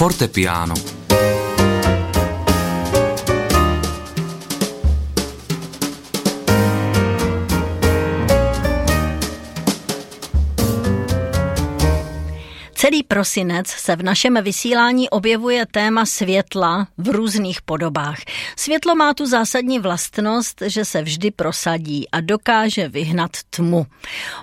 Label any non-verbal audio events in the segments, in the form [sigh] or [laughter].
Fortepiano Celý prosinec se v našem vysílání objevuje téma světla v různých podobách. Světlo má tu zásadní vlastnost, že se vždy prosadí a dokáže vyhnat tmu.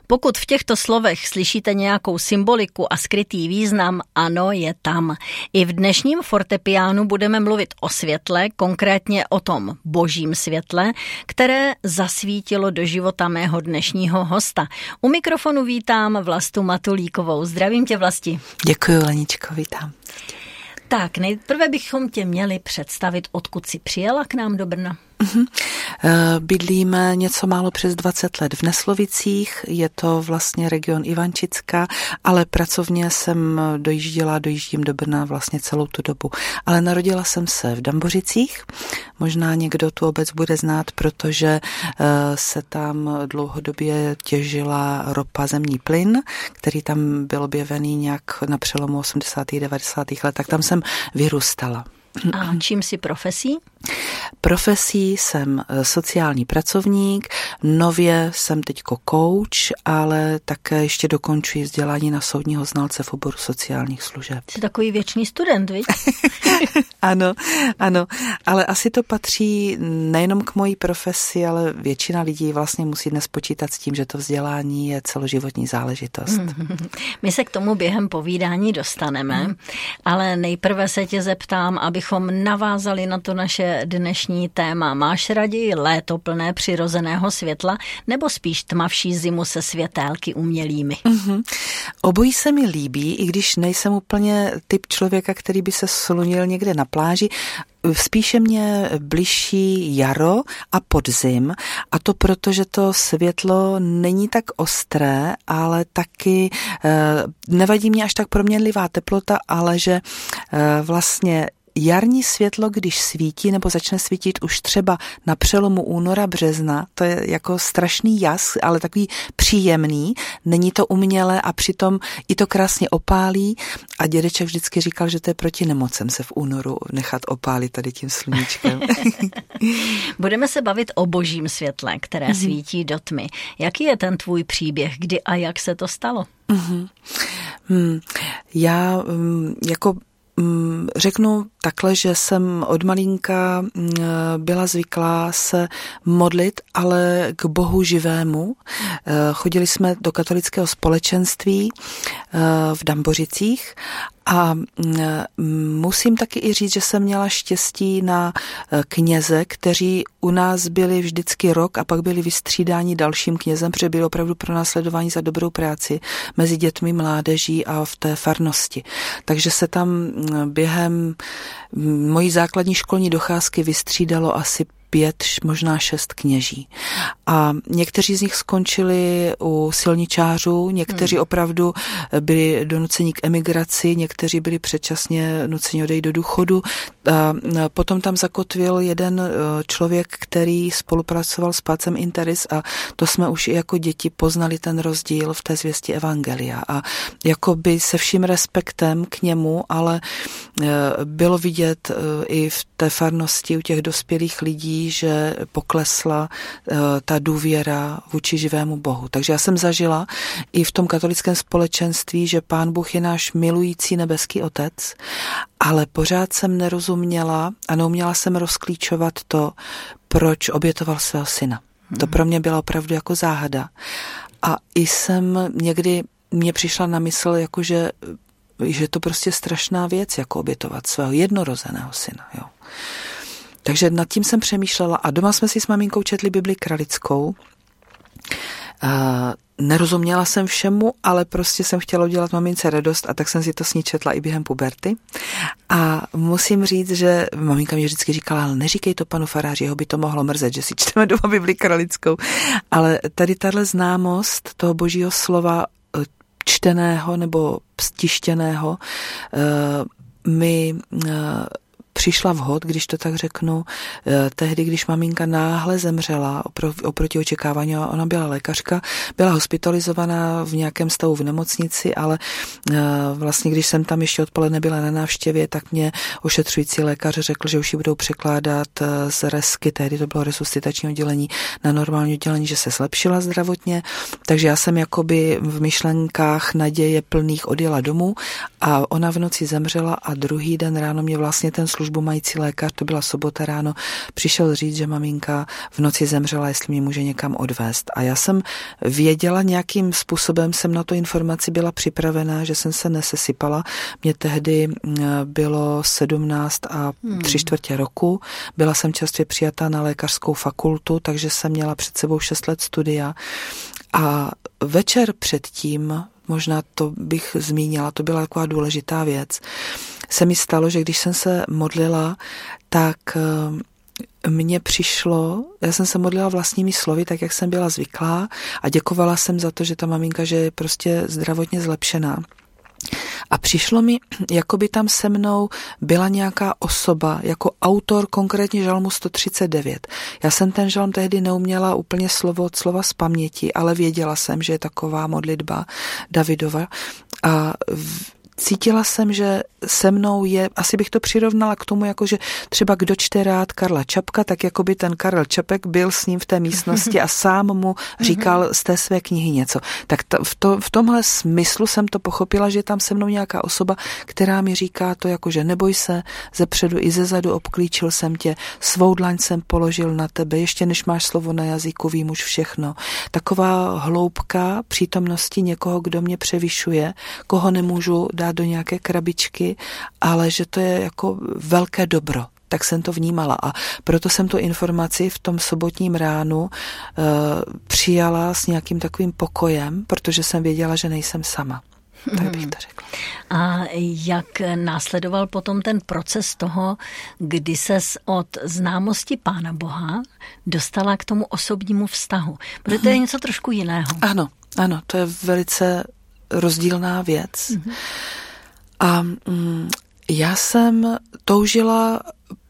Pokud v těchto slovech slyšíte nějakou symboliku a skrytý význam, ano, je tam. I v dnešním fortepiánu budeme mluvit o světle, konkrétně o tom božím světle, které zasvítilo do života mého dnešního hosta. U mikrofonu vítám Vlastu Matulíkovou. Zdravím tě, Vlasti. Děkuji, Leničko, vítám. Tak, nejprve bychom tě měli představit, odkud si přijela k nám do Brna. Uh-huh. Bydlíme něco málo přes 20 let v Neslovicích, je to vlastně region Ivančická, ale pracovně jsem dojížděla, dojíždím do Brna vlastně celou tu dobu. Ale narodila jsem se v Dambořicích, možná někdo tu obec bude znát, protože eh, se tam dlouhodobě těžila ropa zemní plyn, který tam byl objevený nějak na přelomu 80. 90. let, tak tam jsem vyrůstala. A čím si profesí? Profesí jsem eh, sociální pracovník, nově jsem teďko coach, ale také ještě dokončuji vzdělání na soudního znalce v oboru sociálních služeb. Jsi takový věčný student, viď? [laughs] ano, ano, ale asi to patří nejenom k mojí profesi, ale většina lidí vlastně musí dnes počítat s tím, že to vzdělání je celoživotní záležitost. [laughs] My se k tomu během povídání dostaneme, ale nejprve se tě zeptám, abychom navázali na to naše dnešní téma. Máš raději léto plné přirozeného světla nebo spíš tmavší zimu se světélky umělými? Mm-hmm. Obojí se mi líbí, i když nejsem úplně typ člověka, který by se slunil někde na pláži. Spíše mě bližší jaro a podzim a to proto, že to světlo není tak ostré, ale taky eh, nevadí mě až tak proměnlivá teplota, ale že eh, vlastně jarní světlo, když svítí nebo začne svítit už třeba na přelomu února, března, to je jako strašný jas, ale takový příjemný, není to umělé a přitom i to krásně opálí a dědeček vždycky říkal, že to je proti nemocem se v únoru nechat opálit tady tím sluníčkem. [laughs] Budeme se bavit o božím světle, které mm-hmm. svítí do tmy. Jaký je ten tvůj příběh, kdy a jak se to stalo? Mm-hmm. Hmm. Já um, jako Mm, řeknu takhle, že jsem od malinka mm, byla zvyklá se modlit, ale k Bohu živému. Eh, chodili jsme do katolického společenství eh, v Dambořicích a mm, musím taky i říct, že jsem měla štěstí na e, kněze, kteří u nás byli vždycky rok a pak byli vystřídáni dalším knězem, protože byli opravdu pro následování za dobrou práci mezi dětmi, mládeží a v té farnosti. Takže se tam během mojí základní školní docházky vystřídalo asi pět, možná šest kněží. A někteří z nich skončili u silničářů, někteří hmm. opravdu byli donuceni k emigraci, někteří byli předčasně nuceni odejít do důchodu. A potom tam zakotvil jeden e, člověk, který spolupracoval s Pácem Interis a to jsme už i jako děti poznali ten rozdíl v té zvěsti Evangelia. A jako by se vším respektem k němu, ale e, bylo vidět i v té farnosti u těch dospělých lidí, že poklesla eh, ta důvěra vůči živému Bohu. Takže já jsem zažila i v tom katolickém společenství, že Pán Bůh je náš milující nebeský otec, ale pořád jsem nerozuměla a neuměla jsem rozklíčovat to, proč obětoval svého syna. To hmm. pro mě byla opravdu jako záhada. A i jsem někdy, mě přišla na mysl, jako že, že to prostě strašná věc, jako obětovat svého jednorozeného syna. Jo. Takže nad tím jsem přemýšlela a doma jsme si s maminkou četli Bibli kralickou. A nerozuměla jsem všemu, ale prostě jsem chtěla udělat mamince radost a tak jsem si to s ní četla i během puberty. A musím říct, že maminka mi vždycky říkala, ale neříkej to panu faráři, jeho by to mohlo mrzet, že si čteme doma Bibli kralickou. Ale tady tahle známost toho božího slova eh, čteného nebo stištěného eh, mi eh, přišla vhod, když to tak řeknu, eh, tehdy, když maminka náhle zemřela oproti očekávání, ona byla lékařka, byla hospitalizovaná v nějakém stavu v nemocnici, ale vlastně, když jsem tam ještě odpoledne byla na návštěvě, tak mě ošetřující lékař řekl, že už ji budou překládat z resky, tehdy to bylo resuscitační oddělení, na normální oddělení, že se zlepšila zdravotně, takže já jsem jakoby v myšlenkách naděje plných odjela domů a ona v noci zemřela a druhý den ráno mě vlastně ten službu mající lékař, to byla sobota ráno, přišel říct, že maminka v noci zemřela, jestli mě může někam odvést. A já jsem věděla nějakým způsobem, jsem na to informaci byla připravená, že jsem se nesesypala. Mě tehdy bylo 17 a hmm. tři čtvrtě roku. Byla jsem čerstvě přijatá na lékařskou fakultu, takže jsem měla před sebou 6 let studia. A večer předtím, možná to bych zmínila, to byla taková důležitá věc, se mi stalo, že když jsem se modlila, tak eh, mně přišlo, já jsem se modlila vlastními slovy, tak jak jsem byla zvyklá a děkovala jsem za to, že ta maminka, že je prostě zdravotně zlepšená. A přišlo mi, jako by tam se mnou byla nějaká osoba, jako autor konkrétně žalmu 139. Já jsem ten žalm tehdy neuměla úplně slovo od slova z paměti, ale věděla jsem, že je taková modlitba Davidova. A cítila jsem, že se mnou je, asi bych to přirovnala k tomu, jako že třeba kdo čte rád Karla Čapka, tak jako by ten Karel Čapek byl s ním v té místnosti a sám mu říkal z té své knihy něco. Tak to, v, to, v tomhle smyslu jsem to pochopila, že je tam se mnou nějaká osoba, která mi říká to jako, že neboj se, ze předu i ze zadu obklíčil jsem tě, svou dlaň jsem položil na tebe, ještě než máš slovo na jazyku, vím už všechno. Taková hloubka přítomnosti někoho, kdo mě převyšuje, koho nemůžu dát do nějaké krabičky, ale že to je jako velké dobro tak jsem to vnímala a proto jsem tu informaci v tom sobotním ránu e, přijala s nějakým takovým pokojem, protože jsem věděla, že nejsem sama. Tak bych to řekla. A jak následoval potom ten proces toho, kdy se od známosti Pána Boha dostala k tomu osobnímu vztahu? Protože to je něco trošku jiného. Ano, ano, to je velice rozdílná věc. Mm-hmm. A mm, já jsem toužila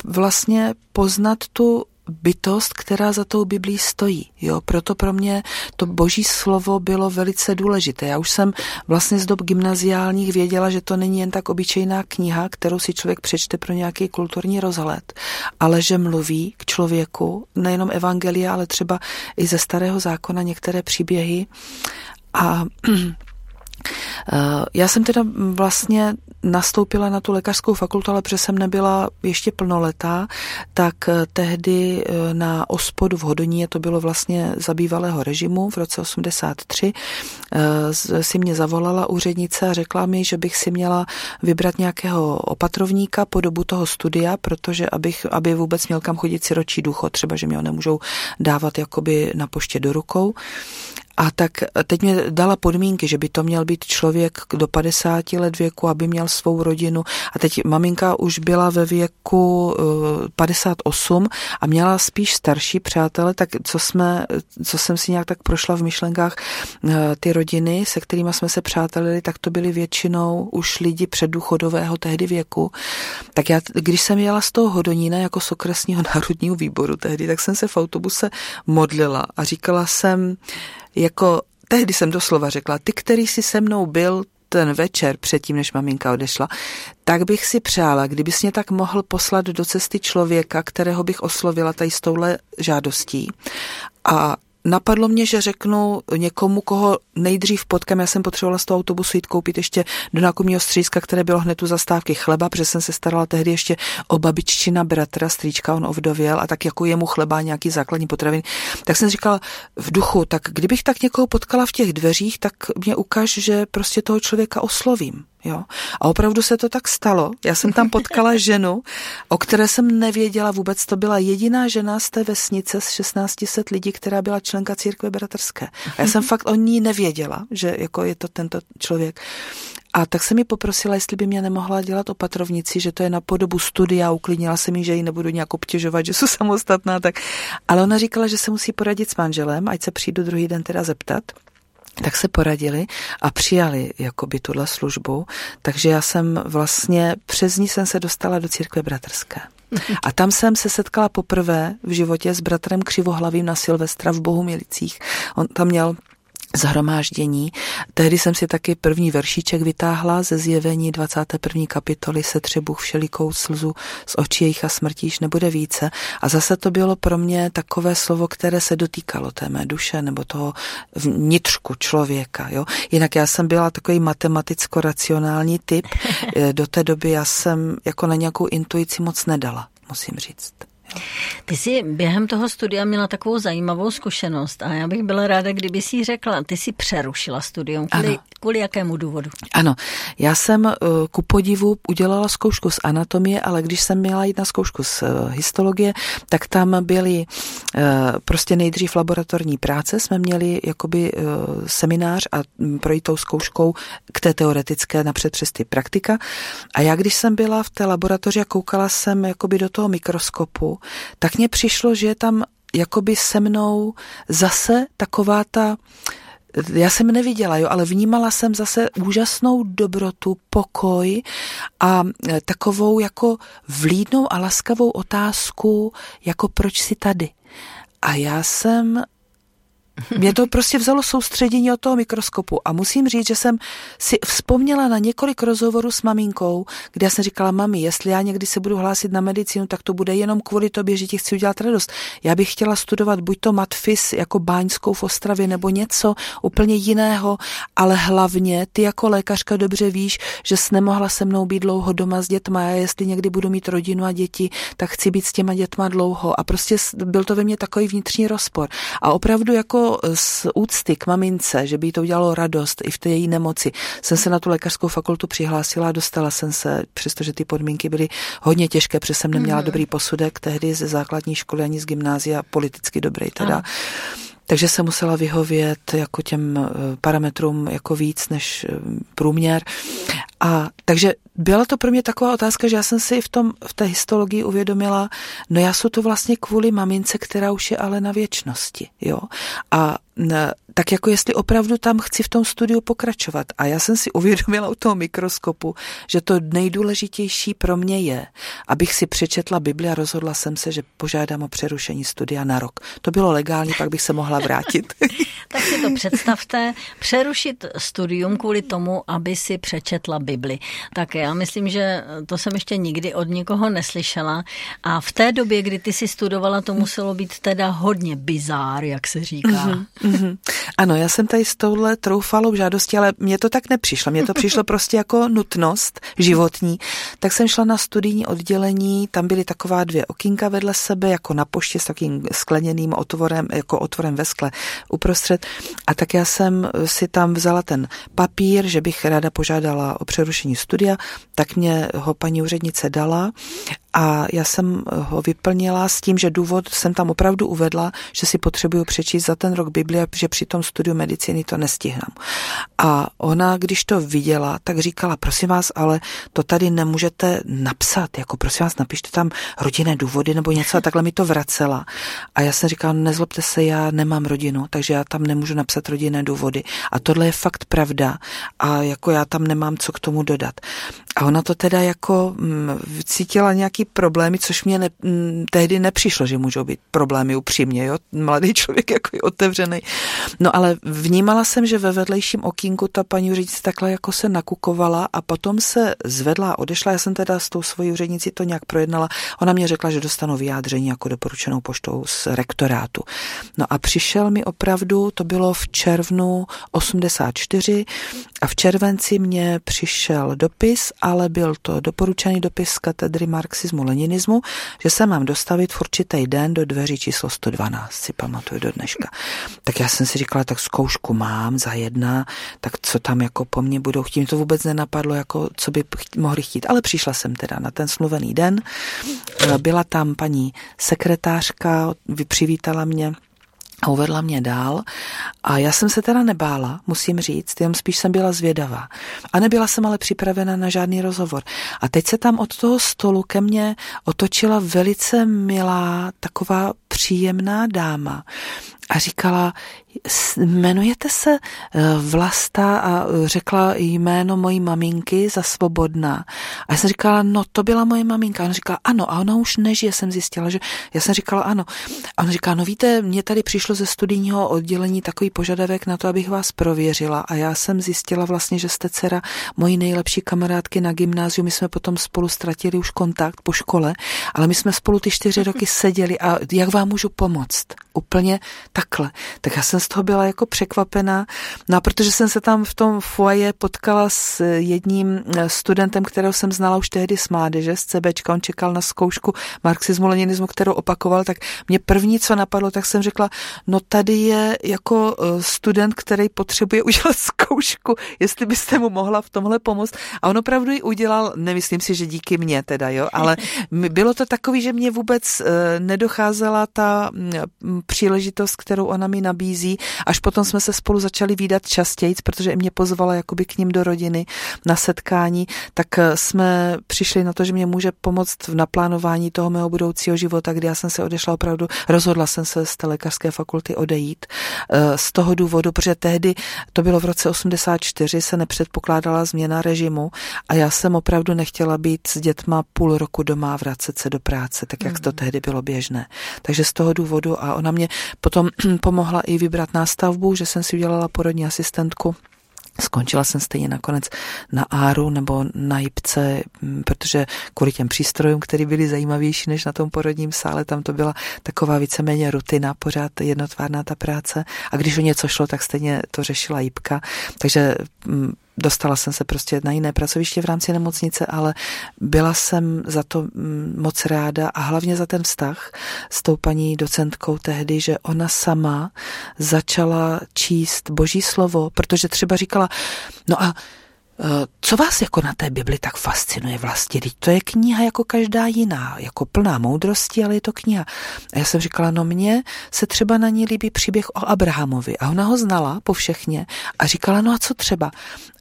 vlastně poznat tu bytost, která za tou Biblí stojí. Jo, proto pro mě to boží slovo bylo velice důležité. Já už jsem vlastně z dob gymnaziálních věděla, že to není jen tak obyčejná kniha, kterou si člověk přečte pro nějaký kulturní rozhled, ale že mluví k člověku, nejenom evangelia, ale třeba i ze starého zákona některé příběhy. A [clears throat] já jsem teda vlastně nastoupila na tu lékařskou fakultu, ale protože jsem nebyla ještě plnoletá, tak eh, tehdy eh, na ospodu v Hodoníně, to bylo vlastně za bývalého režimu v roce 83, si mě zavolala úřednice a řekla mi, že bych si měla vybrat nějakého opatrovníka po dobu toho studia, protože abych, aby vůbec měl kam chodit siročí důchod, třeba, že mě ho nemůžou dávat jakoby na poště do rukou. A tak teď mě dala podmínky, že by to měl být člověk do 50 let věku, aby měl svou rodinu. A teď maminka už byla ve věku 58 eh, a měla spíš starší přátele, tak co, jsme, co jsem si nějak tak prošla v myšlenkách, eh, ty rodiny, se kterými jsme se přátelili, tak to byly většinou už lidi předdůchodového tehdy věku. Tak já, když jsem jela z toho Hodonína jako z okresního [laughs] národního výboru tehdy, tak jsem se v autobuse modlila a říkala jsem, jako tehdy jsem doslova řekla, ty, který si se mnou byl ten večer předtím, než maminka odešla, tak bych si přála, kdybys mě tak mohl poslat do cesty člověka, kterého bych oslovila tady s touhle žádostí. A Napadlo mě, že řeknu někomu, koho nejdřív potkám. Já jsem potřebovala z toho autobusu jít koupit ještě do nákupního střízka, které bylo hned tu zastávky chleba, protože jsem se starala tehdy ještě o babiččina bratra, strýčka, on ovdověl a tak jako jemu chleba, nějaký základní potravin. Tak jsem říkala v duchu, tak kdybych tak někoho potkala v těch dveřích, tak mě ukáž, že prostě toho člověka oslovím. Jo? A opravdu se to tak stalo. Já jsem tam potkala [laughs] ženu, o které jsem nevěděla vůbec. To byla jediná žena z té vesnice z 1600 lidí, která byla členka církve bratrské. A já jsem fakt o ní nevěděla, že jako je to tento člověk. A tak se mi poprosila, jestli by mě nemohla dělat opatrovnici, že to je na podobu studia, uklidnila se mi, že ji nebudu nějak obtěžovat, že jsou samostatná. Tak. Ale ona říkala, že se musí poradit s manželem, ať se přijdu druhý den teda zeptat. Tak se poradili a přijali jakoby tuhle službu, takže já jsem vlastně přes ní jsem se dostala do církve bratrské. [laughs] A tam jsem se setkala poprvé v životě s bratrem Křivohlavým na Silvestra v Bohumilicích. On tam měl zhromáždění. Tehdy jsem si taky první veršíček vytáhla ze zjevení 21. kapitoly se třebuch všelikou slzu z očí jejich a smrtíš nebude více. A zase to bylo pro mě takové slovo, které se dotýkalo té mé duše nebo toho vnitřku člověka. Jo? Jinak já jsem byla takový matematicko-racionální typ. [laughs] Do té doby já jsem jako na nějakou intuici moc nedala, musím říct. Ty jsi během toho studia měla takovou zajímavou zkušenost a já bych byla ráda, kdyby si řekla, ty jsi přerušila studium. Kvůli, kvůli jakému důvodu? Ano, já jsem uh, ku podivu udělala zkoušku z anatomie, ale když jsem měla jít na zkoušku z uh, histologie, tak tam byly uh, prostě nejdřív laboratorní práce, jsme měli jakoby seminář a mm, projít tou zkouškou k té teoretické napřed přes ty praktika. A já, když jsem byla v té laboratoři a koukala jsem jakoby do toho mikroskopu, tak mně přišlo, že je tam jakoby se mnou zase taková ta já jsem neviděla, jo, ale vnímala jsem zase úžasnou dobrotu, pokoj a e, takovou jako vlídnou a laskavou otázku, jako proč jsi tady. A já jsem mě to prostě vzalo soustředění od toho mikroskopu a musím říct, že jsem si vzpomněla na několik rozhovorů s maminkou, kde já jsem říkala, mami, jestli já někdy se budu hlásit na medicínu, tak to bude jenom kvůli tobě, že ti chci udělat radost. Já bych chtěla studovat buď to matfis jako báňskou v Ostravě nebo něco úplně jiného, ale hlavně ty jako lékařka dobře víš, že jsi nemohla se mnou být dlouho doma s dětma. Já jestli někdy budu mít rodinu a děti, tak chci být s těma dětma dlouho. A prostě byl to ve mně takový vnitřní rozpor. A opravdu jako z úcty k mamince, že by jí to udělalo radost i v té její nemoci, jsem se na tu lékařskou fakultu přihlásila a dostala jsem se, přestože ty podmínky byly hodně těžké, protože jsem neměla mm-hmm. dobrý posudek tehdy ze základní školy ani z gymnázia, politicky dobrý teda. Ano. Takže jsem musela vyhovět jako těm eh, parametrům jako víc než eh, průměr. A takže byla to pro mě taková otázka, že já jsem si v, tom, v té histologii uvědomila, no já jsou to vlastně kvůli mamince, která už je ale na věčnosti, jo. A tak jako jestli opravdu tam chci v tom studiu pokračovat. A já jsem si uvědomila u toho mikroskopu, že to nejdůležitější pro mě je, abych si přečetla Bibli a rozhodla jsem se, že požádám o přerušení studia na rok. To bylo legální, pak bych se mohla vrátit. [laughs] tak si to představte, přerušit studium kvůli tomu, aby si přečetla Bibli. Tak já myslím, že to jsem ještě nikdy od nikoho neslyšela. A v té době, kdy ty si studovala, to muselo být teda hodně bizár, jak se říká. Mm-hmm. Mm-hmm. Ano, já jsem tady s touhle troufalou žádostí, ale mně to tak nepřišlo. Mně to přišlo [laughs] prostě jako nutnost životní. Tak jsem šla na studijní oddělení, tam byly taková dvě okýnka vedle sebe, jako na poště s takým skleněným otvorem, jako otvorem ve skle uprostřed. A tak já jsem si tam vzala ten papír, že bych ráda požádala o přerušení studia, tak mě ho paní úřednice dala a já jsem ho vyplnila s tím, že důvod jsem tam opravdu uvedla, že si potřebuju přečíst za ten rok Biblia, že při tom studiu medicíny to nestihnám. A ona, když to viděla, tak říkala, prosím vás, ale to tady nemůžete napsat, jako prosím vás, napište tam rodinné důvody nebo něco a takhle mi to vracela. A já jsem říkala, nezlobte se, já nemám rodinu, takže já tam nemůžu napsat rodinné důvody. A tohle je fakt pravda a jako já tam nemám co k tomu dodat. A ona to teda jako mm, cítila nějaký problémy, což mě ne, tehdy nepřišlo, že můžou být problémy upřímně, jo, mladý člověk jako je otevřený. No ale vnímala jsem, že ve vedlejším okýnku ta paní úřednice takhle jako se nakukovala a potom se zvedla a odešla. Já jsem teda s tou svojí úřednicí to nějak projednala. Ona mě řekla, že dostanu vyjádření jako doporučenou poštou z rektorátu. No a přišel mi opravdu, to bylo v červnu 84 a v červenci mě přišel dopis, ale byl to doporučený dopis z katedry marxismu leninismu, že se mám dostavit v určitý den do dveří číslo 112, si pamatuju do dneška. Tak já jsem si říkala, tak zkoušku mám za jedna, tak co tam jako po mně budou chtít. Mě to vůbec nenapadlo, jako co by mohli chtít, ale přišla jsem teda na ten smluvený den. Byla tam paní sekretářka, přivítala mě a uvedla mě dál. A já jsem se teda nebála, musím říct, jenom spíš jsem byla zvědavá. A nebyla jsem ale připravena na žádný rozhovor. A teď se tam od toho stolu ke mně otočila velice milá, taková příjemná dáma. A říkala, jmenujete se eh, Vlasta a řekla jméno mojí maminky za svobodná. A já jsem říkala, no to byla moje maminka. A ona říkala, ano, a ona už nežije, jsem zjistila, že já jsem říkala ano. A ona říká, no víte, mně tady přišlo ze studijního oddělení takový požadavek na to, abych vás prověřila. A já jsem zjistila vlastně, že jste dcera mojí nejlepší kamarádky na gymnáziu. My jsme potom spolu ztratili už kontakt po škole, ale my jsme spolu ty čtyři roky seděli a jak vám můžu pomoct? Úplně takhle. Tak já jsem z toho byla jako překvapená. No a protože jsem se tam v tom foaje potkala s jedním eh, studentem, kterého jsem znala už tehdy z mládeže, z CBčka, on čekal na zkoušku marxismu, leninismu, kterou opakoval, tak mě první, co napadlo, tak jsem řekla, no tady je jako eh, student, který potřebuje [laughs] udělat zkoušku, jestli byste mu mohla v tomhle pomoct. A on opravdu ji udělal, nemyslím si, že díky mně teda, jo, ale [laughs] bylo to takový, že mě vůbec eh, nedocházela ta mm, příležitost, kterou ona mi nabízí. Až potom jsme se spolu začali výdat častěji, protože mě pozvala jakoby k ním do rodiny na setkání, tak eh, jsme přišli na to, že mě může pomoct v naplánování toho mého budoucího života, kdy já jsem se odešla opravdu, rozhodla jsem se z té lékařské fakulty odejít. Eh, z toho důvodu, protože tehdy, to bylo v roce 84, se nepředpokládala změna režimu a já jsem opravdu nechtěla být s dětma půl roku doma a vracet se do práce, tak jak to mhm. tehdy bylo běžné. Takže z toho důvodu a ona mě potom [clears throat] pomohla i vybrat nástavbu, že jsem si udělala porodní asistentku Skončila jsem stejně nakonec na Áru nebo na Jipce, protože kvůli těm přístrojům, které byly zajímavější než na tom porodním sále, tam to byla taková víceméně rutina, pořád jednotvárná ta práce. A když o něco šlo, tak stejně to řešila Jipka. Takže dostala jsem se prostě na jiné pracoviště v rámci nemocnice, ale byla jsem za to mm, moc ráda a hlavně za ten vztah s tou paní docentkou tehdy, že ona sama začala číst boží slovo, protože třeba říkala, no a co vás jako na té Bibli tak fascinuje vlastně? Teď to je kniha jako každá jiná, jako plná moudrosti, ale je to kniha. A já jsem říkala, no mně se třeba na ní líbí příběh o Abrahamovi. A ona ho znala po všechně a říkala, no a co třeba?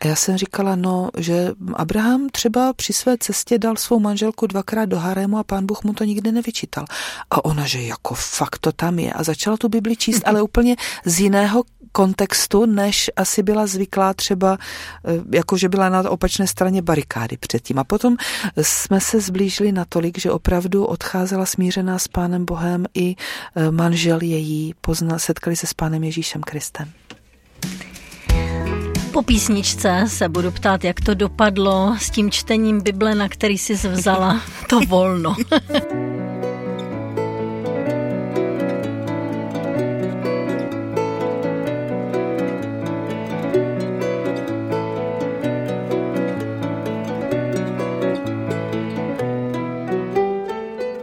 A já jsem říkala, no, že Abraham třeba při své cestě dal svou manželku dvakrát do harému a pán Bůh mu to nikdy nevyčítal. A ona, že jako fakt to tam je. A začala tu Bibli číst, ale úplně z jiného kontextu, než asi byla zvyklá třeba, eh, jako že byla na opačné straně barikády předtím. A potom jsme se zblížili natolik, že opravdu odcházela smířená s Pánem Bohem i eh, manžel její, pozna, setkali se s Pánem Ježíšem Kristem. Po písničce se budu ptát, jak to dopadlo s tím čtením Bible, na který jsi vzala to volno. [laughs]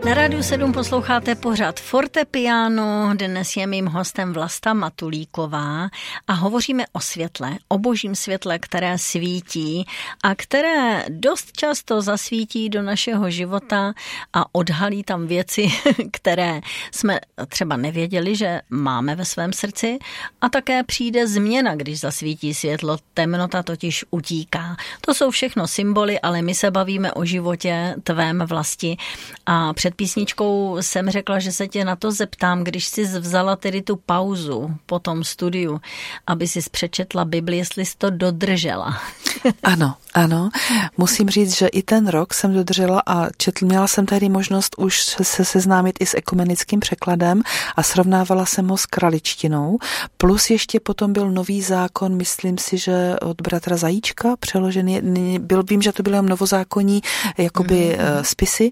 Na Rádiu 7 posloucháte pořád Fortepiano. Dnes je mým hostem Vlasta Matulíková a hovoříme o světle, o božím světle, které svítí a které dost často zasvítí do našeho života a odhalí tam věci, [laughs] které jsme třeba nevěděli, že máme ve svém srdci. A také přijde změna, když zasvítí světlo, temnota totiž utíká. To jsou všechno symboly, ale my se bavíme o životě tvém vlasti a před písničkou jsem řekla, že se tě na to zeptám, když jsi vzala tedy tu pauzu po tom studiu, aby si přečetla Bibli, jestli jsi to dodržela. [laughs] Ano, ano. Musím říct, že i ten rok jsem dodržela a četl, měla jsem tehdy možnost už se seznámit i s ekumenickým překladem a srovnávala jsem ho s kraličtinou. Plus ještě potom byl nový zákon, myslím si, že od bratra Zajíčka přeložený, byl, vím, že to bylo novozákonní jakoby mm-hmm. spisy,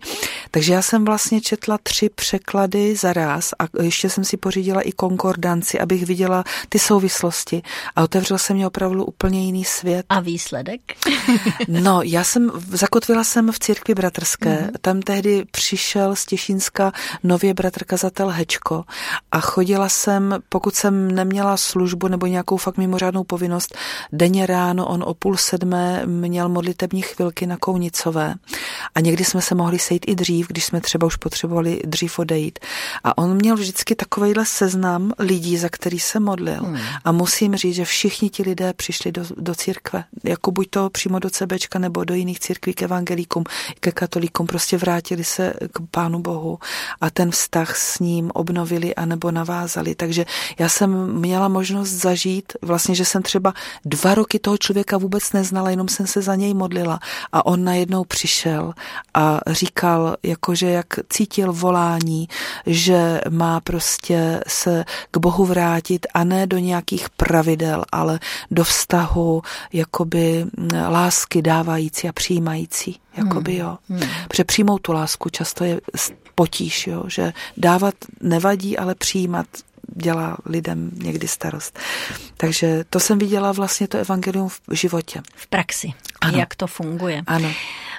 takže já jsem vlastně četla tři překlady za raz a ještě jsem si pořídila i konkordanci, abych viděla ty souvislosti a otevřel se mě opravdu úplně jiný svět. A výsledek? [laughs] no, já jsem, zakotvila jsem v církvi bratrské, mm-hmm. tam tehdy přišel z Těšínska nově bratr kazatel Hečko a chodila jsem, pokud jsem neměla službu nebo nějakou fakt mimořádnou povinnost, denně ráno on o půl sedmé měl modlitební chvilky na Kounicové a někdy jsme se mohli sejít i dřív, když jsme třeba už potřebovali dřív odejít. A on měl vždycky takovýhle seznam lidí, za který se modlil. Hmm. A musím říct, že všichni ti lidé přišli do, do církve. Jako buď to přímo do CBčka nebo do jiných církví k evangelíkům, ke katolíkům, prostě vrátili se k Pánu Bohu a ten vztah s ním obnovili anebo navázali. Takže já jsem měla možnost zažít vlastně, že jsem třeba dva roky toho člověka vůbec neznala, jenom jsem se za něj modlila a on najednou přišel a říkal, jakože jak cítil volání, že má prostě se k Bohu vrátit a ne do nějakých pravidel, ale do vztahu jakoby lásky dávající a přijímající. Jakoby jo. Hmm. hmm. Protože přijmout tu lásku často je potíž, jo, že dávat nevadí, ale přijímat dělá lidem někdy starost. Takže to jsem viděla vlastně to evangelium v životě. V praxi. Ano. Jak to funguje. Ano.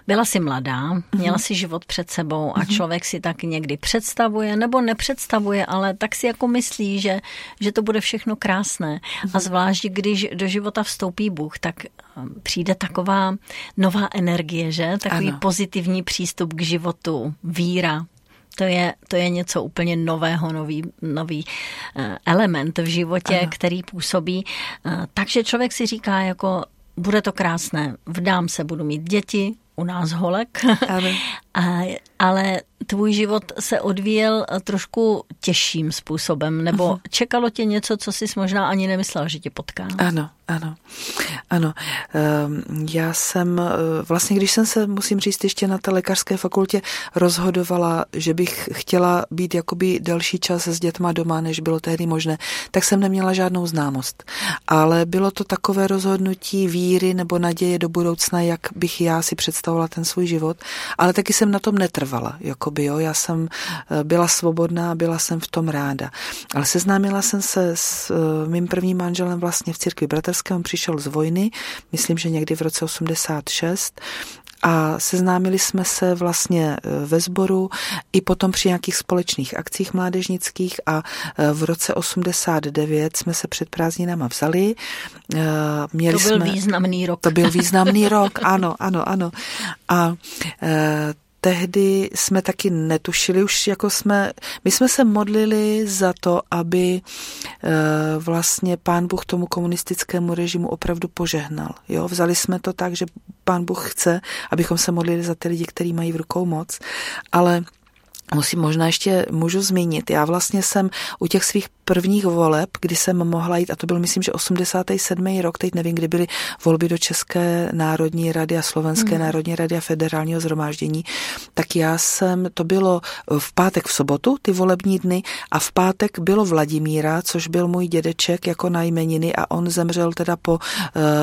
Byla jsi mladá, měla si život před sebou a mhm. člověk si tak někdy představuje nebo nepředstavuje, ale tak si jako myslí, že, že to bude všechno krásné. A mhm. zvlášť, když do života vstoupí Bůh, tak um, přijde taková nová energie, že? Takový ano. pozitivní přístup k životu, víra, to je, to je něco úplně nového, nový, nový eh, element v životě, ano. který působí. Eh, takže člověk si říká jako, bude to krásné, vdám se, budu mít děti, u nás holek, [laughs] a, ale tvůj život se odvíjel trošku těžším způsobem, nebo uh-huh. čekalo tě něco, co jsi možná ani nemyslela, že tě potká. Ano, ano, ano. Ehm, já jsem eh, vlastně, když jsem se, musím říct, ještě na té lékařské fakultě rozhodovala, že bych chtěla být jakoby delší čas s dětma doma, než bylo tehdy možné, tak jsem neměla žádnou známost. Ale bylo to takové rozhodnutí víry nebo naděje do budoucna, jak bych já si představovala ten svůj život, ale taky jsem na tom netrvala, jakoby, jo, já jsem eh, byla svobodná, byla jsem v tom ráda. Ale seznámila jsem se s eh, mým prvním manželem vlastně v církvi bratrské, on přišel z vojny, myslím, že někdy v roce 86 a seznámili jsme se vlastně eh, ve sboru i potom při nějakých společných akcích mládežnických a v roce 89 jsme se před prázdninama vzali. Měli to byl jsme, významný rok. To byl [laughs] významný rok, ano, ano, ano. A tehdy jsme taky netušili, už jako jsme, my jsme se modlili za to, aby eh, vlastně pán Bůh tomu komunistickému režimu opravdu požehnal. Jo? Vzali jsme to tak, že pán Bůh chce, abychom se modlili za ty lidi, kteří mají v rukou moc, ale Musím možná ještě můžu zmínit. Já vlastně jsem u těch svých prvních voleb, kdy jsem mohla jít, a to byl myslím, že 87. rok, teď nevím, kdy byly volby do České národní rady a Slovenské mm. národní rady a federálního zhromáždění, tak já jsem, to bylo v pátek v sobotu, ty volební dny, a v pátek bylo Vladimíra, což byl můj dědeček jako na jmeniny a on zemřel teda po uh,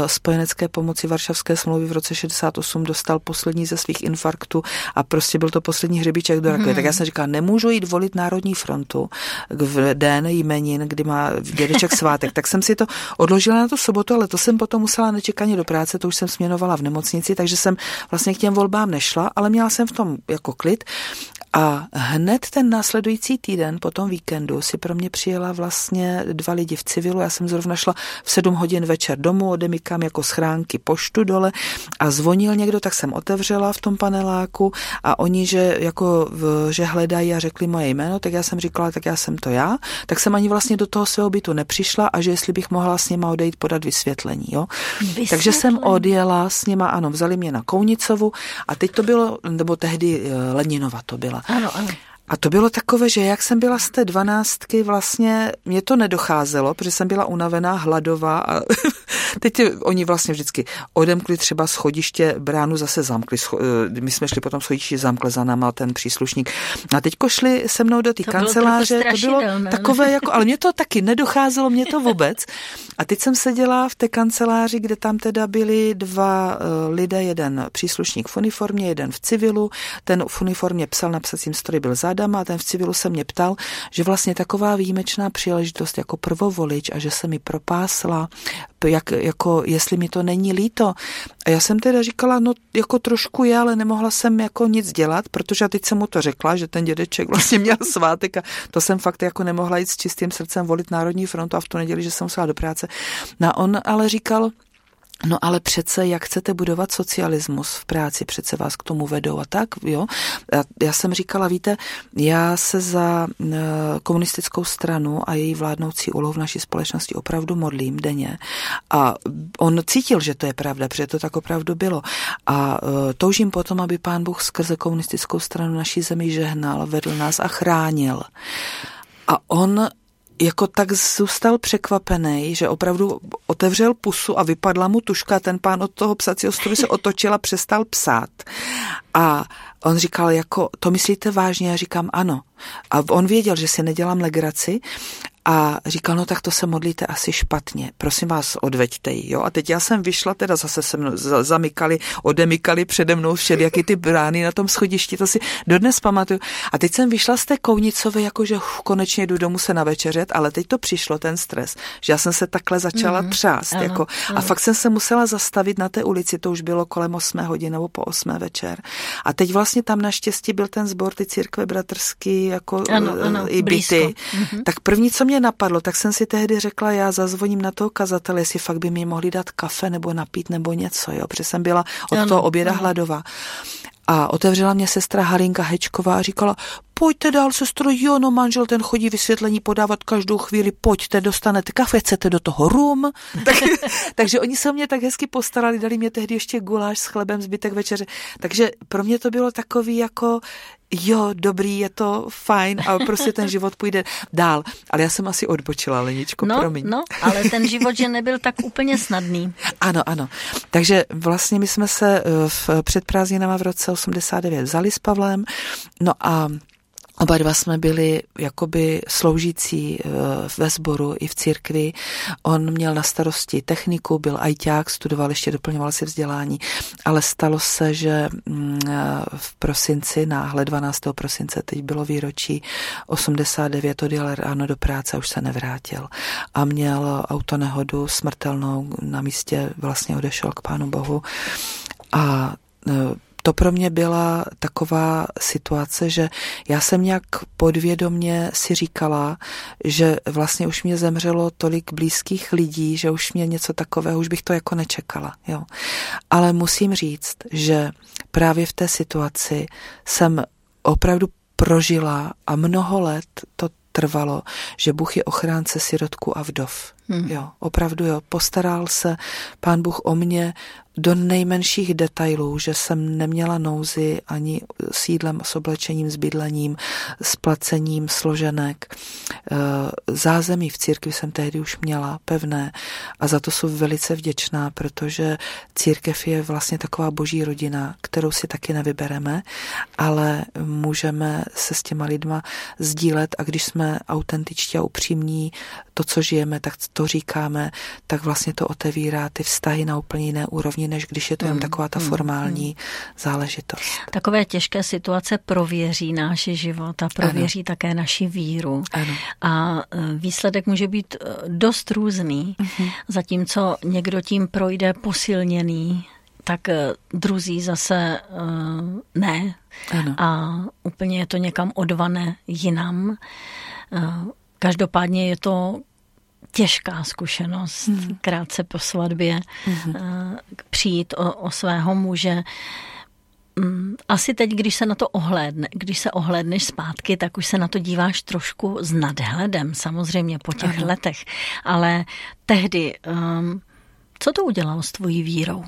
spojenecké pomoci Varšavské smlouvy v roce 68, dostal poslední ze svých infarktů a prostě byl to poslední hřebíček do rakve. Mm. Tak já jsem říkala, nemůžu jít volit Národní frontu v den jmenin, kdy má dědeček svátek, tak jsem si to odložila na tu sobotu, ale to jsem potom musela nečekaně do práce, to už jsem směnovala v nemocnici, takže jsem vlastně k těm volbám nešla, ale měla jsem v tom jako klid a hned ten následující týden po tom víkendu si pro mě přijela vlastně dva lidi v civilu. Já jsem zrovna šla v sedm hodin večer domů, odemykám jako schránky poštu dole a zvonil někdo, tak jsem otevřela v tom paneláku a oni, že jako, že hledají a řekli moje jméno, tak já jsem říkala, tak já jsem to já, tak jsem ani vlastně do toho svého bytu nepřišla a že jestli bych mohla s nima odejít podat vysvětlení, jo. Vysvětlení. Takže jsem odjela s nima, ano, vzali mě na Kounicovu a teď to bylo, nebo tehdy eh, Leninova to byla. Ano, ano. A to bylo takové, že jak jsem byla z té dvanáctky, vlastně mě to nedocházelo, protože jsem byla unavená, hladová a [laughs] teď oni vlastně vždycky odemkli třeba schodiště, bránu zase zamkli, eh, my jsme šli potom schodiště, zamkli za náma ten příslušník. A teďko šli se mnou do té kanceláře, to bylo takové jako, ale mě to taky nedocházelo, mě to vůbec. A teď jsem seděla v té kanceláři, kde tam teda byli dva eh, lidé, jeden příslušník v uniformě, jeden v civilu, ten v uniformě psal na psacím stroji, byl zád Adama a ten v civilu se mě ptal, že vlastně taková výjimečná příležitost jako prvovolič a že se mi propásla, jak, jako jestli mi to není líto. A já jsem teda říkala, no jako trošku je, ale nemohla jsem jako nic dělat, protože teď jsem mu to řekla, že ten dědeček [laughs] vlastně měl svátek a to jsem fakt jako nemohla jít s čistým srdcem volit Národní frontu a v tu neděli, že jsem musela do práce. No on ale říkal, No ale přece, jak chcete budovat socialismus v práci, přece vás k tomu vedou a tak, jo. Já, jsem říkala, víte, já se za e, komunistickou stranu a její vládnoucí úlohu v naší společnosti opravdu modlím denně. A on cítil, že to je pravda, protože to tak opravdu bylo. A e, toužím potom, aby pán Bůh skrze komunistickou stranu naší zemi žehnal, vedl nás a chránil. A on jako tak zůstal překvapený, že opravdu otevřel pusu a vypadla mu tuška. Ten pán od toho psacího stolu se otočil a přestal psát. A on říkal, jako, to myslíte vážně? Já říkám, ano. A on věděl, že si nedělám legraci a říkal, no tak to se modlíte asi špatně, prosím vás, odveďte ji, jo. A teď já jsem vyšla, teda zase se mnou zamykali, odemykali přede mnou všelijaky ty brány na tom schodišti, to si dodnes pamatuju. A teď jsem vyšla z té kounicové, jakože uf, konečně jdu domů se navečeřet, ale teď to přišlo, ten stres, že já jsem se takhle začala mm, třást, ano, jako, ano. a fakt jsem se musela zastavit na té ulici, to už bylo kolem 8 hodin nebo po 8 večer. A teď vlastně tam naštěstí byl ten sbor, ty církve bratrský, jako ano, ano, i byty. Mm-hmm. Tak první, co mě napadlo, tak jsem si tehdy řekla, já zazvoním na toho kazatele, jestli fakt by mi mohli dát kafe nebo napít nebo něco, jo, protože jsem byla od ano, toho oběda ano. hladová. A otevřela mě sestra Halinka Hečková a říkala, pojďte dál, sestro, jo, no manžel ten chodí vysvětlení podávat každou chvíli, pojďte, dostanete kafe, chcete do toho rum. [laughs] tak, takže oni se o mě tak hezky postarali, dali mě tehdy ještě guláš s chlebem, zbytek večeře. Takže pro mě to bylo takový jako, jo, dobrý, je to fajn a prostě ten život půjde dál. Ale já jsem asi odbočila, Leničko, no, promiň. No, ale ten život, že nebyl tak úplně snadný. [laughs] Ano, ano. Takže vlastně my jsme se eh, v předprázdninama v roce 89 vzali s Pavlem, no a Oba dva jsme byli jakoby sloužící eh, ve sboru i v církvi. On měl na starosti techniku, byl ajťák, studoval, ještě doplňoval si vzdělání, ale stalo se, že mm, eh, v prosinci, náhle 12. prosince, teď bylo výročí 89, odjel ráno do práce a už se nevrátil. A měl autonehodu smrtelnou, na místě vlastně odešel k Pánu Bohu. A eh, to pro mě byla taková situace, že já jsem nějak podvědomně si říkala, že vlastně už mě zemřelo tolik blízkých lidí, že už mě něco takového, už bych to jako nečekala. Jo. Ale musím říct, že právě v té situaci jsem opravdu prožila a mnoho let to trvalo, že Bůh je ochránce sirotku a vdov. Hmm. Jo, opravdu jo, postaral se pán Bůh o mě do nejmenších detailů, že jsem neměla nouzy ani s jídlem, s oblečením, s bydlením, s placením složenek. Eh, zázemí v církvi jsem tehdy už měla pevné a za to jsou velice vděčná, protože církev je vlastně taková boží rodina, kterou si taky nevybereme, ale můžeme se s těma lidma sdílet a když jsme autentičtí a upřímní, to, co žijeme, tak to říkáme, tak vlastně to otevírá ty vztahy na úplně jiné úrovni, než když je to jen hmm, taková ta hmm, formální hmm. záležitost. Takové těžké situace prověří náš život a prověří ano. také naši víru. Ano. A e, výsledek může být e, dost různý. Uh-huh. Zatímco někdo tím projde posilněný, tak e, druzí zase uh, ne. Ano. A úplně je to někam odvané jinam. Uh, každopádně je to těžká zkušenost, mm. krátce po svatbě, mm. přijít o, o svého muže. Mm, asi teď, když se na to ohlédne, když se ohlédneš zpátky, tak už se na to díváš trošku s nadhledem, samozřejmě po těch Aha. letech. Ale tehdy, um, co to udělalo s tvojí vírou?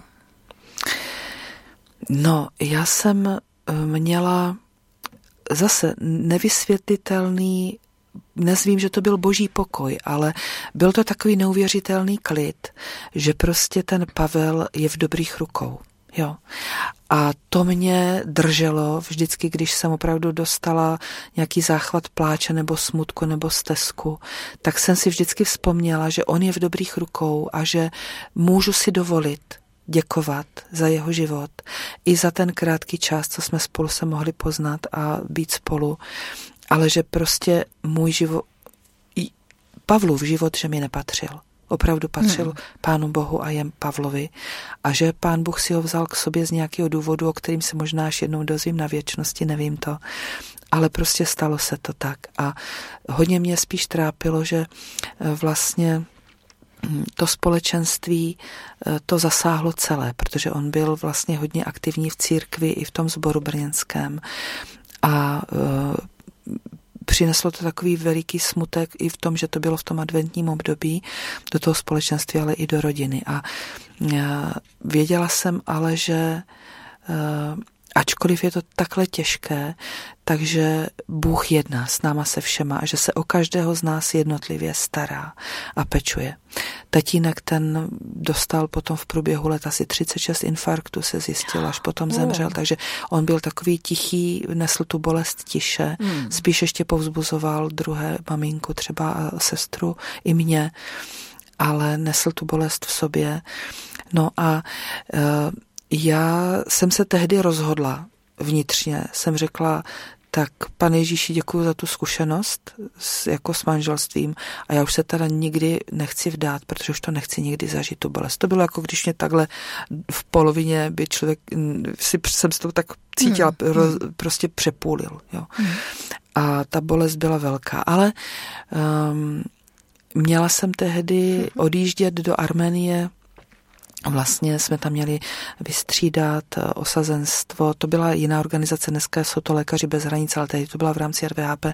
No, já jsem eh, měla zase nevysvětlitelný nezvím, že to byl boží pokoj, ale byl to takový neuvěřitelný klid, že prostě ten Pavel je v dobrých rukou. Jo. A to mě drželo vždycky, když jsem opravdu dostala nějaký záchvat pláče nebo smutku nebo stezku, tak jsem si vždycky vzpomněla, že on je v dobrých rukou a že můžu si dovolit děkovat za jeho život i za ten krátký čas, co jsme spolu se mohli poznat a být spolu ale že prostě můj život, Pavlův život, že mi nepatřil. Opravdu patřil hmm. Pánu Bohu a jen Pavlovi. A že Pán Bůh si ho vzal k sobě z nějakého důvodu, o kterým se možná až jednou dozvím na věčnosti, nevím to. Ale prostě stalo se to tak. A hodně mě spíš trápilo, že eh, vlastně to společenství eh, to zasáhlo celé, protože on byl vlastně hodně aktivní v církvi i v tom sboru brněnském. A přineslo to takový veliký smutek i v tom, že to bylo v tom adventním období do toho společenství, ale i do rodiny. A věděla jsem ale, že ačkoliv je to takhle těžké, takže Bůh jedná s náma se všema a že se o každého z nás jednotlivě stará a pečuje. Tatínek ten dostal potom v průběhu let asi 36 infarktů, se zjistil, až potom zemřel, takže on byl takový tichý, nesl tu bolest tiše, hmm. spíš ještě povzbuzoval druhé maminku, třeba a sestru i mě, ale nesl tu bolest v sobě. No a uh, já jsem se tehdy rozhodla vnitřně, jsem řekla, tak pane Ježíši, děkuji za tu zkušenost s, jako s manželstvím a já už se teda nikdy nechci vdát, protože už to nechci nikdy zažít tu bolest. To bylo jako když mě takhle v polovině by člověk, si jsem se to tak cítila, hmm. roz, prostě přepůlil. Jo. Hmm. A ta bolest byla velká, ale um, měla jsem tehdy hmm. odjíždět do Arménie Vlastně jsme tam měli vystřídat eh, osazenstvo. To byla jiná organizace, dneska jsou to lékaři bez hranic, ale tady to byla v rámci RVHP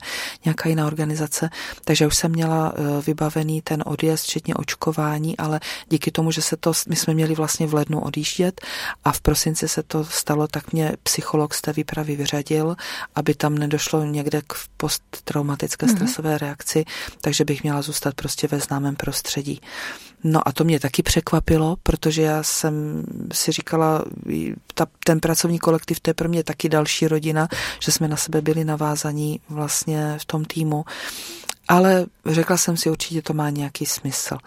nějaká jiná organizace. Takže už jsem měla eh, vybavený ten odjezd, včetně očkování, ale díky tomu, že se to, my jsme měli vlastně v lednu odjíždět a v prosinci se to stalo, tak mě psycholog z té výpravy vyřadil, aby tam nedošlo někde k posttraumatické mhm. stresové mm-hmm. reakci, takže bych měla zůstat prostě ve známém prostředí. No a to mě taky překvapilo, protože já jsem si říkala, ta, ten pracovní kolektiv, to je pro mě taky další rodina, že jsme na sebe byli navázaní vlastně v tom týmu. Ale řekla jsem si, určitě to má nějaký smysl.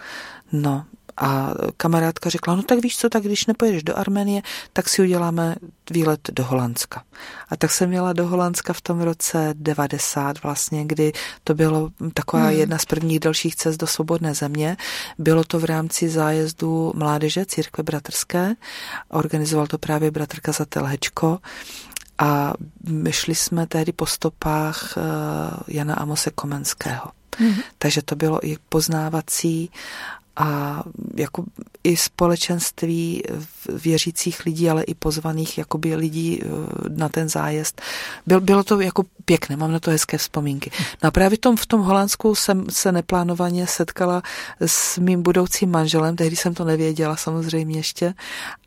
No, a kamarádka řekla, no tak víš co, tak když nepojedeš do Arménie, tak si uděláme výlet do Holandska. A tak jsem měla do Holandska v tom roce 90 vlastně, kdy to bylo taková hmm. jedna z prvních dalších cest do svobodné země. Bylo to v rámci zájezdu mládeže církve bratrské. Organizoval to právě bratr kazatel Hečko. A šli jsme tehdy po stopách eh, Jana Amose Komenského. Mm-hmm. Takže to bylo i poznávací a jako i společenství věřících lidí, ale i pozvaných jakoby lidí eh, na ten zájezd. Byl, bylo to jako pěkné, mám na to hezké vzpomínky. No a právě tom, v tom Holandsku jsem se neplánovaně setkala s mým budoucím manželem, tehdy jsem to nevěděla samozřejmě ještě,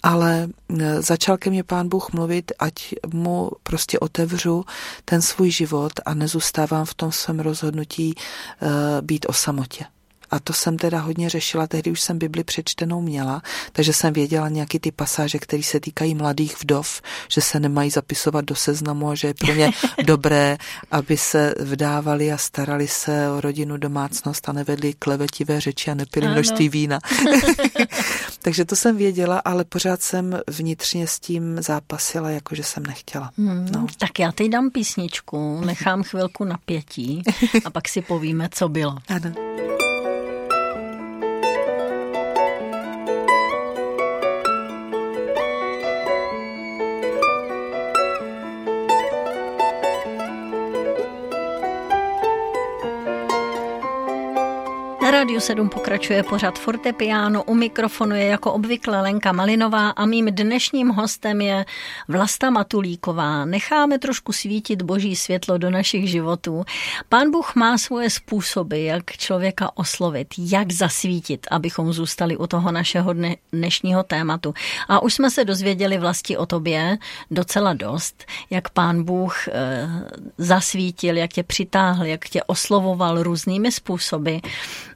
ale eh, začal ke mně pán Bůh mluvit, ať mu prostě otevřu ten svůj život a nezůstávám v tom svém rozhodnutí uh, být o samotě. A to jsem teda hodně řešila, tehdy už jsem Bibli přečtenou měla, takže jsem věděla nějaký ty pasáže, které se týkají mladých vdov, že se nemají zapisovat do seznamu a že je pro ně [laughs] dobré, aby se vdávali a starali se o rodinu, domácnost a nevedli klevetivé řeči a nepili množství vína. [laughs] [laughs] takže to jsem věděla, ale pořád jsem vnitřně s tím zápasila, jakože jsem nechtěla. Hmm, no. Tak já teď dám písničku, nechám chvilku napětí a pak si povíme, co bylo. Ano. Rádiu 7 pokračuje pořad Fortepiano. U mikrofonu je jako obvykle Lenka Malinová a mým dnešním hostem je Vlasta Matulíková. Necháme trošku svítit boží světlo do našich životů. Pán Bůh má svoje způsoby, jak člověka oslovit, jak zasvítit, abychom zůstali u toho našeho dne, dnešního tématu. A už jsme se dozvěděli vlasti o tobě docela dost, jak pán Bůh e, zasvítil, jak tě přitáhl, jak tě oslovoval různými způsoby.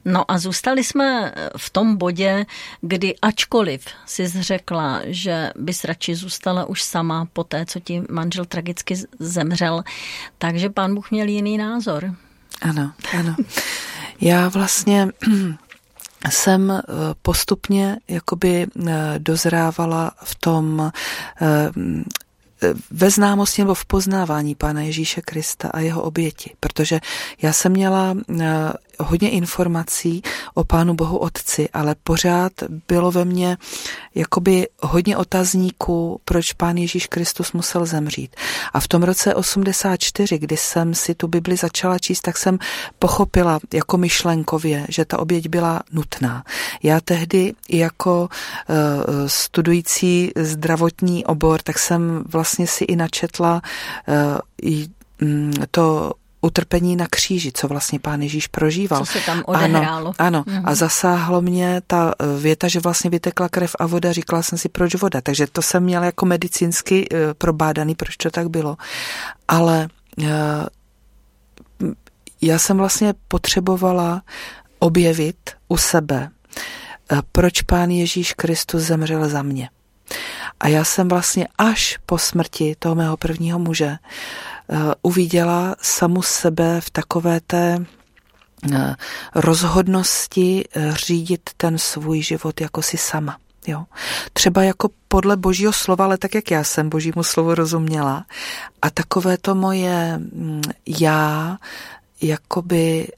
No a zůstali jsme v tom bodě, kdy ačkoliv jsi řekla, že bys radši zůstala už sama po té, co ti manžel tragicky zemřel, takže pán Bůh měl jiný názor. Ano, ano. Já vlastně [clears throat] jsem eh, postupně jakoby eh, dozrávala v tom eh, ve známosti nebo v poznávání Pána Ježíše Krista a jeho oběti, protože já jsem měla hodně informací o Pánu Bohu Otci, ale pořád bylo ve mně jakoby hodně otazníků, proč Pán Ježíš Kristus musel zemřít. A v tom roce 84, kdy jsem si tu Bibli začala číst, tak jsem pochopila jako myšlenkově, že ta oběť byla nutná. Já tehdy jako uh, studující zdravotní obor, tak jsem vlastně si i načetla uh, to utrpení na kříži, co vlastně pán Ježíš prožíval. Co se tam odehrálo. Ano, ano. Mm-hmm. a zasáhlo mě ta eh, věta, že vlastně vytekla krev a voda, říkala jsem si, proč voda. Takže to jsem měla jako medicínsky eh, probádaný, proč to tak bylo. Ale eh, já jsem vlastně potřebovala objevit u sebe, proč pán Ježíš Kristus zemřel za mě. A já jsem vlastně až po smrti toho mého prvního muže Eh, uviděla samu sebe v takové té eh, rozhodnosti eh, řídit ten svůj život jako si sama. Jo. Třeba jako podle božího slova, ale tak, jak já jsem božímu slovu rozuměla. A takové to moje mm, já, jakoby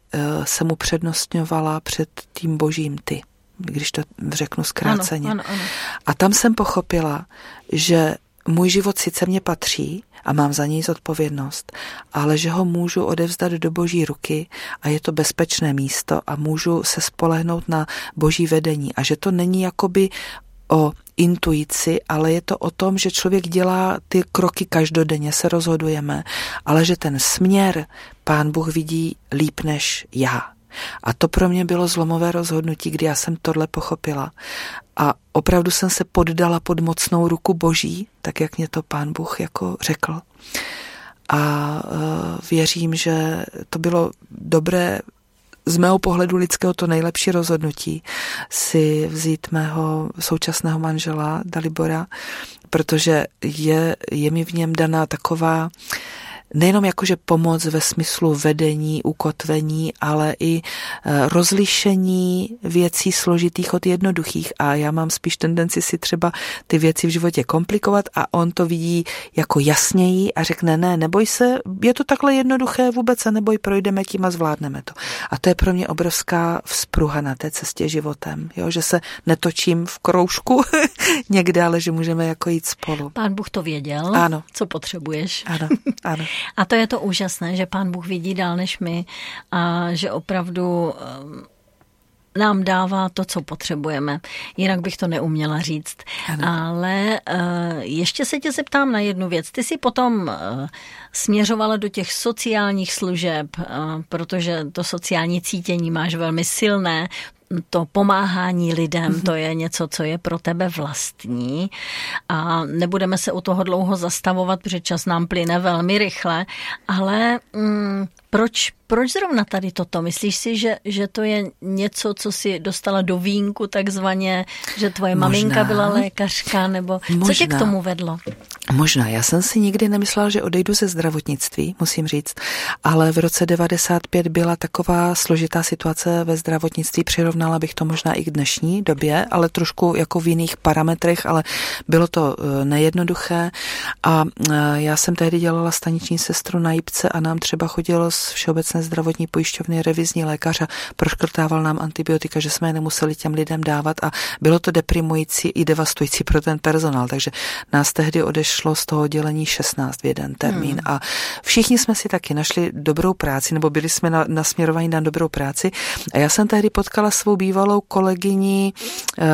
se mu přednostňovala před tím božím ty, když to řeknu zkráceně. Ano, ano, ano. A tam jsem pochopila, že můj život sice mě patří, a mám za něj zodpovědnost, ale že ho můžu odevzdat do boží ruky a je to bezpečné místo a můžu se spolehnout na boží vedení a že to není jakoby o intuici, ale je to o tom, že člověk dělá ty kroky každodenně, se rozhodujeme, ale že ten směr pán Bůh vidí líp než já. A to pro mě bylo zlomové rozhodnutí, kdy já jsem tohle pochopila. A opravdu jsem se poddala pod mocnou ruku Boží, tak jak mě to pán Bůh jako řekl. A uh, věřím, že to bylo dobré z mého pohledu lidského to nejlepší rozhodnutí si vzít mého současného manžela Dalibora, protože je, je mi v něm daná taková nejenom jakože pomoc ve smyslu vedení, ukotvení, ale i e, rozlišení věcí složitých od jednoduchých. A já mám spíš tendenci si třeba ty věci v životě komplikovat a on to vidí jako jasněji a řekne, ne, neboj se, je to takhle jednoduché, vůbec se neboj, projdeme tím a zvládneme to. A to je pro mě obrovská vzpruha na té cestě životem, jo? že se netočím v kroužku [laughs] někde, ale že můžeme jako jít spolu. Pán Bůh to věděl, ano. co potřebuješ. Ano, ano. A to je to úžasné, že pán Bůh vidí dál než my a že opravdu um, nám dává to, co potřebujeme. Jinak bych to neuměla říct. Ano. Ale uh, ještě se tě zeptám na jednu věc. Ty jsi potom uh, směřovala do těch sociálních služeb, protože to sociální cítění máš velmi silné to pomáhání lidem, mhm. to je něco, co je pro tebe vlastní a nebudeme se u toho dlouho zastavovat, protože čas nám plyne velmi rychle, ale mm, proč, proč zrovna tady toto? Myslíš si, že, že to je něco, co si dostala do vínku takzvaně, že tvoje Možná. maminka byla lékařka, nebo Možná. co tě k tomu vedlo? Možná. Já jsem si nikdy nemyslela, že odejdu ze zdravotnictví, musím říct, ale v roce 95 byla taková složitá situace ve zdravotnictví, přirovnala bych to možná i k dnešní době, ale trošku jako v jiných parametrech, ale bylo to eh, nejednoduché a eh, já jsem tehdy dělala staniční sestru na Jipce a nám třeba chodilo z Všeobecné zdravotní pojišťovny revizní lékař a proškrtával nám antibiotika, že jsme je nemuseli těm lidem dávat a bylo to deprimující i devastující pro ten personál, takže nás tehdy odešlo z toho dělení 16 v jeden termín hmm. a všichni jsme si taky našli dobrou práci, nebo byli jsme na, nasměrovaní na dobrou práci. A já jsem tehdy potkala svou bývalou kolegyni uh,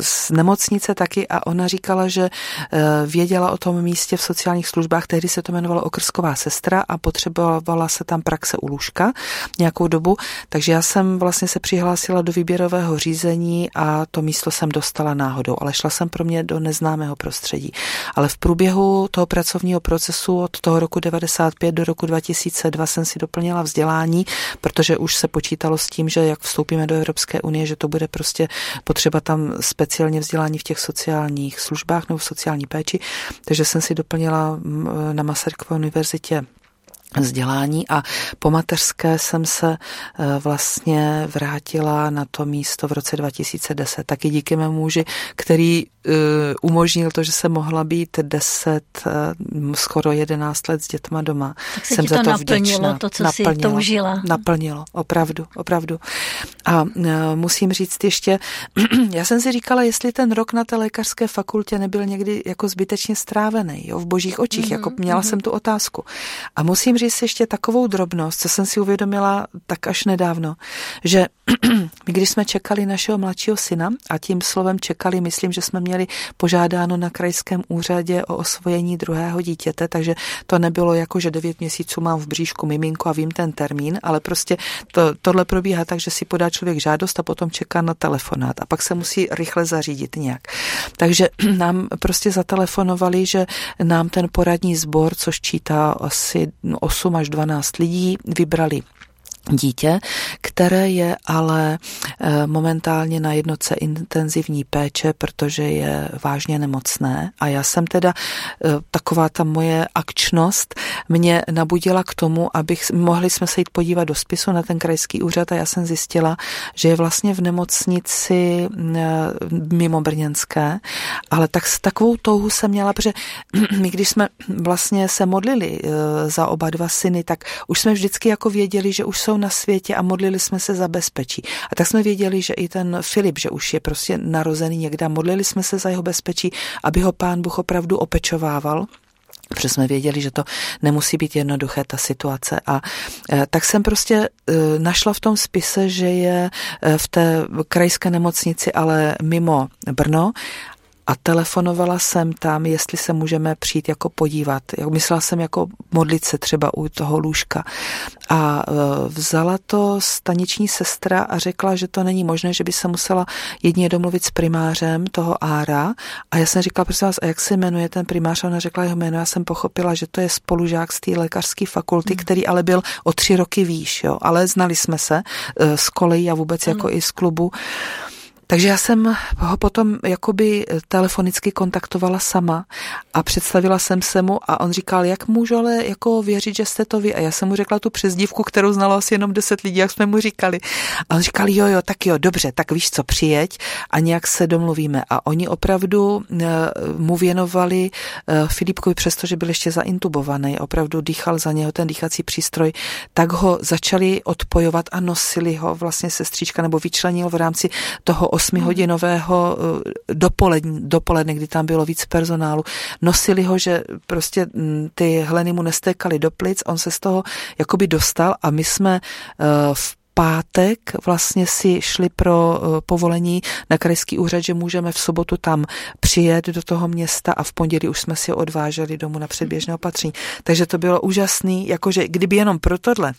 z nemocnice taky a ona říkala, že uh, věděla o tom místě v sociálních službách, tehdy se to jmenovalo okrsková sestra a potřebovala věnovala se tam praxe u lůžka nějakou dobu, takže já jsem vlastně se přihlásila do výběrového řízení a to místo jsem dostala náhodou, ale šla jsem pro mě do neznámého prostředí. Ale v průběhu toho pracovního procesu od toho roku 95 do roku 2002 jsem si doplnila vzdělání, protože už se počítalo s tím, že jak vstoupíme do Evropské unie, že to bude prostě potřeba tam speciálně vzdělání v těch sociálních službách nebo v sociální péči, takže jsem si doplnila na Masarykové univerzitě vzdělání a po mateřské jsem se eh, vlastně vrátila na to místo v roce 2010. Taky díky mému muži, který eh, umožnil to, že jsem mohla být 10, eh, skoro 11 let s dětma doma. Tak se jsem za to, to naplnilo, vděčná. to, co naplnilo, si toužila. Naplnilo, opravdu, opravdu. A musím říct ještě, [clears throat] já jsem si říkala, jestli ten rok na té lékařské fakultě nebyl někdy jako zbytečně strávený, jo, v božích očích, mm-hmm, jako měla mm-hmm. jsem tu otázku. A musím říct ještě takovou drobnost, co jsem si uvědomila tak až nedávno, že [clears throat] my, když jsme čekali našeho mladšího syna, a tím slovem čekali, myslím, že jsme měli požádáno na krajském úřadě o osvojení druhého dítěte, takže to nebylo jako, že devět měsíců mám v bříšku miminku a vím ten termín, ale prostě to, tohle probíhá tak, že si podá člověk žádost a potom čeká na telefonát a pak se musí rychle zařídit nějak. Takže [clears throat] nám prostě zatelefonovali, že nám ten poradní sbor, což čítá asi 8 až 12 lidí, vybrali dítě, které je ale eh, momentálně na jednotce intenzivní péče, protože je vážně nemocné. A já jsem teda, eh, taková ta moje akčnost mě nabudila k tomu, abych, mohli jsme se jít podívat do spisu na ten krajský úřad a já jsem zjistila, že je vlastně v nemocnici eh, mimo Brněnské, ale tak s takovou touhu jsem měla, protože [clears throat] my když jsme vlastně se modlili za oba dva syny, tak už jsme vždycky jako věděli, že už jsou jsou na světě a modlili jsme se za bezpečí. A tak jsme věděli, že i ten Filip, že už je prostě narozený někde, modlili jsme se za jeho bezpečí, aby ho pán Bůh opravdu opečovával protože jsme věděli, že to nemusí být jednoduché, ta situace. A e, tak jsem prostě e, našla v tom spise, že je e, v té krajské nemocnici, ale mimo Brno a telefonovala jsem tam, jestli se můžeme přijít jako podívat. Myslela jsem jako modlit se třeba u toho lůžka. A e, vzala to staniční sestra a řekla, že to není možné, že by se musela jedině domluvit s primářem toho Ára. A já jsem říkala, prosím vás, a jak se jmenuje ten primář? A ona řekla jeho jméno. Já jsem pochopila, že to je spolužák z té lékařské fakulty, hmm. který ale byl o tři roky výš, jo. Ale znali jsme se e, z kolejí a vůbec hmm. jako i z klubu. Takže já jsem ho potom jakoby telefonicky kontaktovala sama a představila jsem se mu a on říkal, jak můžu ale jako věřit, že jste to vy. A já jsem mu řekla tu přezdívku, kterou znalo asi jenom deset lidí, jak jsme mu říkali. A on říkal, jo, jo, tak jo, dobře, tak víš co, přijeď a nějak se domluvíme. A oni opravdu eh, mu věnovali eh, Filipkovi, přestože byl ještě zaintubovaný, opravdu dýchal za něho ten dýchací přístroj, tak ho začali odpojovat a nosili ho vlastně sestřička nebo vyčlenil v rámci toho osmihodinového eh, dopoledne, dopoledne, kdy tam bylo víc personálu. Nosili ho, že prostě mm, ty hleny mu nestékaly do plic, on se z toho jakoby dostal a my jsme eh, v pátek vlastně si šli pro eh, povolení na krajský úřad, že můžeme v sobotu tam přijet do toho města a v pondělí už jsme si odváželi domů na předběžné opatření. Takže to bylo úžasný, jakože kdyby jenom pro tohle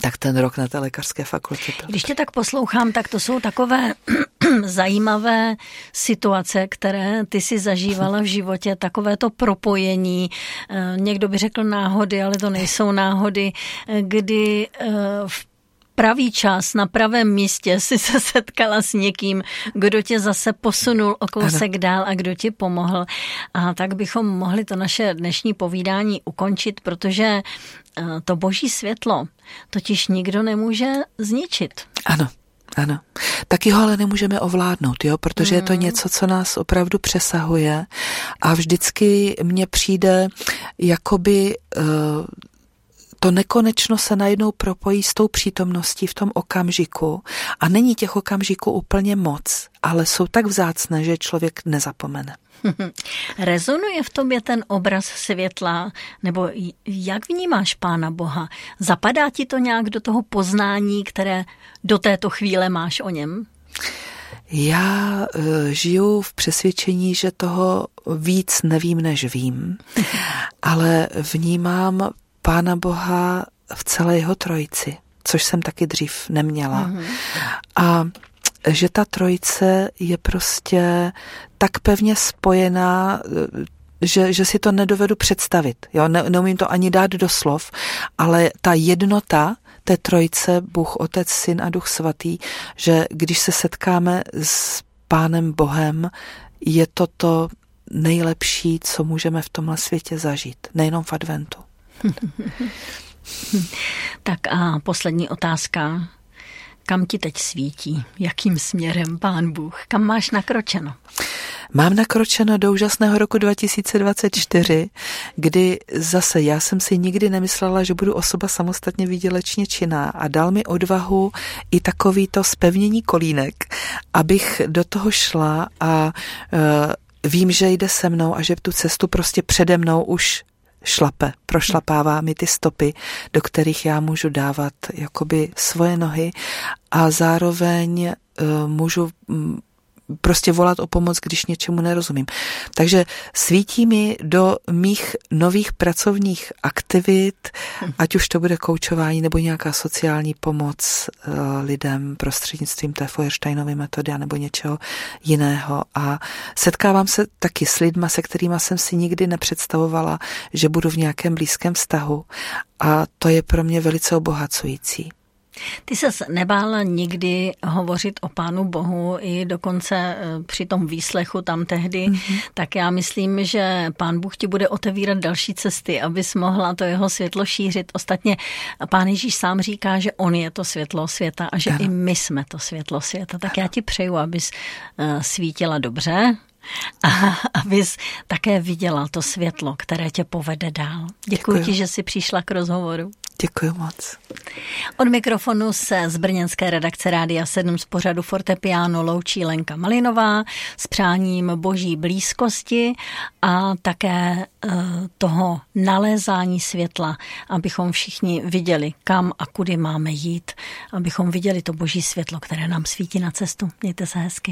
tak ten rok na té lékařské fakultě. Byl. Když tě tak poslouchám, tak to jsou takové [clears throat] zajímavé situace, které ty si zažívala v životě, takové to propojení, eh, někdo by řekl náhody, ale to nejsou náhody, eh, kdy eh, v pravý čas na pravém místě si [laughs] se setkala s někým, kdo tě zase posunul o kousek ano. dál a kdo ti pomohl. A tak bychom mohli to naše dnešní povídání ukončit, protože to boží světlo totiž nikdo nemůže zničit. Ano. Ano. Taky ho ale nemůžeme ovládnout, jo, protože mm. je to hmm. něco, co nás opravdu přesahuje a vždycky mně přijde jakoby uh, to nekonečno se najednou propojí s tou přítomností v tom okamžiku a není těch okamžiků úplně moc, ale jsou tak vzácné, že člověk nezapomene. [laughs] Rezonuje v tobě ten obraz světla, nebo jak vnímáš Pána Boha? Zapadá ti to nějak do toho poznání, které do této chvíle máš o něm? Já uh, žiju v přesvědčení, že toho víc nevím, než vím, [laughs] ale vnímám Pána Boha v celé jeho trojici, což jsem taky dřív neměla. Mm-hmm. A že ta trojice je prostě tak pevně spojená, že, že si to nedovedu představit. Jo? Ne, neumím to ani dát do slov, ale ta jednota té trojice, Bůh, Otec, Syn a Duch Svatý, že když se setkáme s Pánem Bohem, je to to nejlepší, co můžeme v tomhle světě zažít, nejenom v adventu. [laughs] Tak a poslední otázka. Kam ti teď svítí? Jakým směrem, pán Bůh? Kam máš nakročeno? Mám nakročeno do úžasného roku 2024, kdy zase já jsem si nikdy nemyslela, že budu osoba samostatně výdělečně činná a dal mi odvahu i takový to spevnění kolínek, abych do toho šla a uh, vím, že jde se mnou a že tu cestu prostě přede mnou už šlape, prošlapává mi ty stopy, do kterých já můžu dávat jakoby svoje nohy a zároveň uh, můžu um, prostě volat o pomoc, když něčemu nerozumím. Takže svítí mi do mých nových pracovních aktivit, ať už to bude koučování nebo nějaká sociální pomoc uh, lidem prostřednictvím té Feuersteinovy metody nebo něčeho jiného. A setkávám se taky s lidma, se kterými jsem si nikdy nepředstavovala, že budu v nějakém blízkém vztahu. A to je pro mě velice obohacující. Ty se nebála nikdy hovořit o Pánu Bohu i dokonce eh, při tom výslechu tam tehdy, mm-hmm. tak já myslím, že Pán Bůh ti bude otevírat další cesty, abys mohla to jeho světlo šířit. Ostatně Pán Ježíš sám říká, že on je to světlo světa a že ano. i my jsme to světlo světa. Tak ano. já ti přeju, abys eh, svítila dobře, a [laughs] abys také viděla to světlo, které tě povede dál. Děkuji, Děkuji. ti, že jsi přišla k rozhovoru. Děkuji moc. Od mikrofonu se z brněnské redakce Rádia 7 z pořadu Fortepiano loučí Lenka Malinová s přáním boží blízkosti a také eh, toho nalézání světla, abychom všichni viděli, kam a kudy máme jít, abychom viděli to boží světlo, které nám svítí na cestu. Mějte se hezky.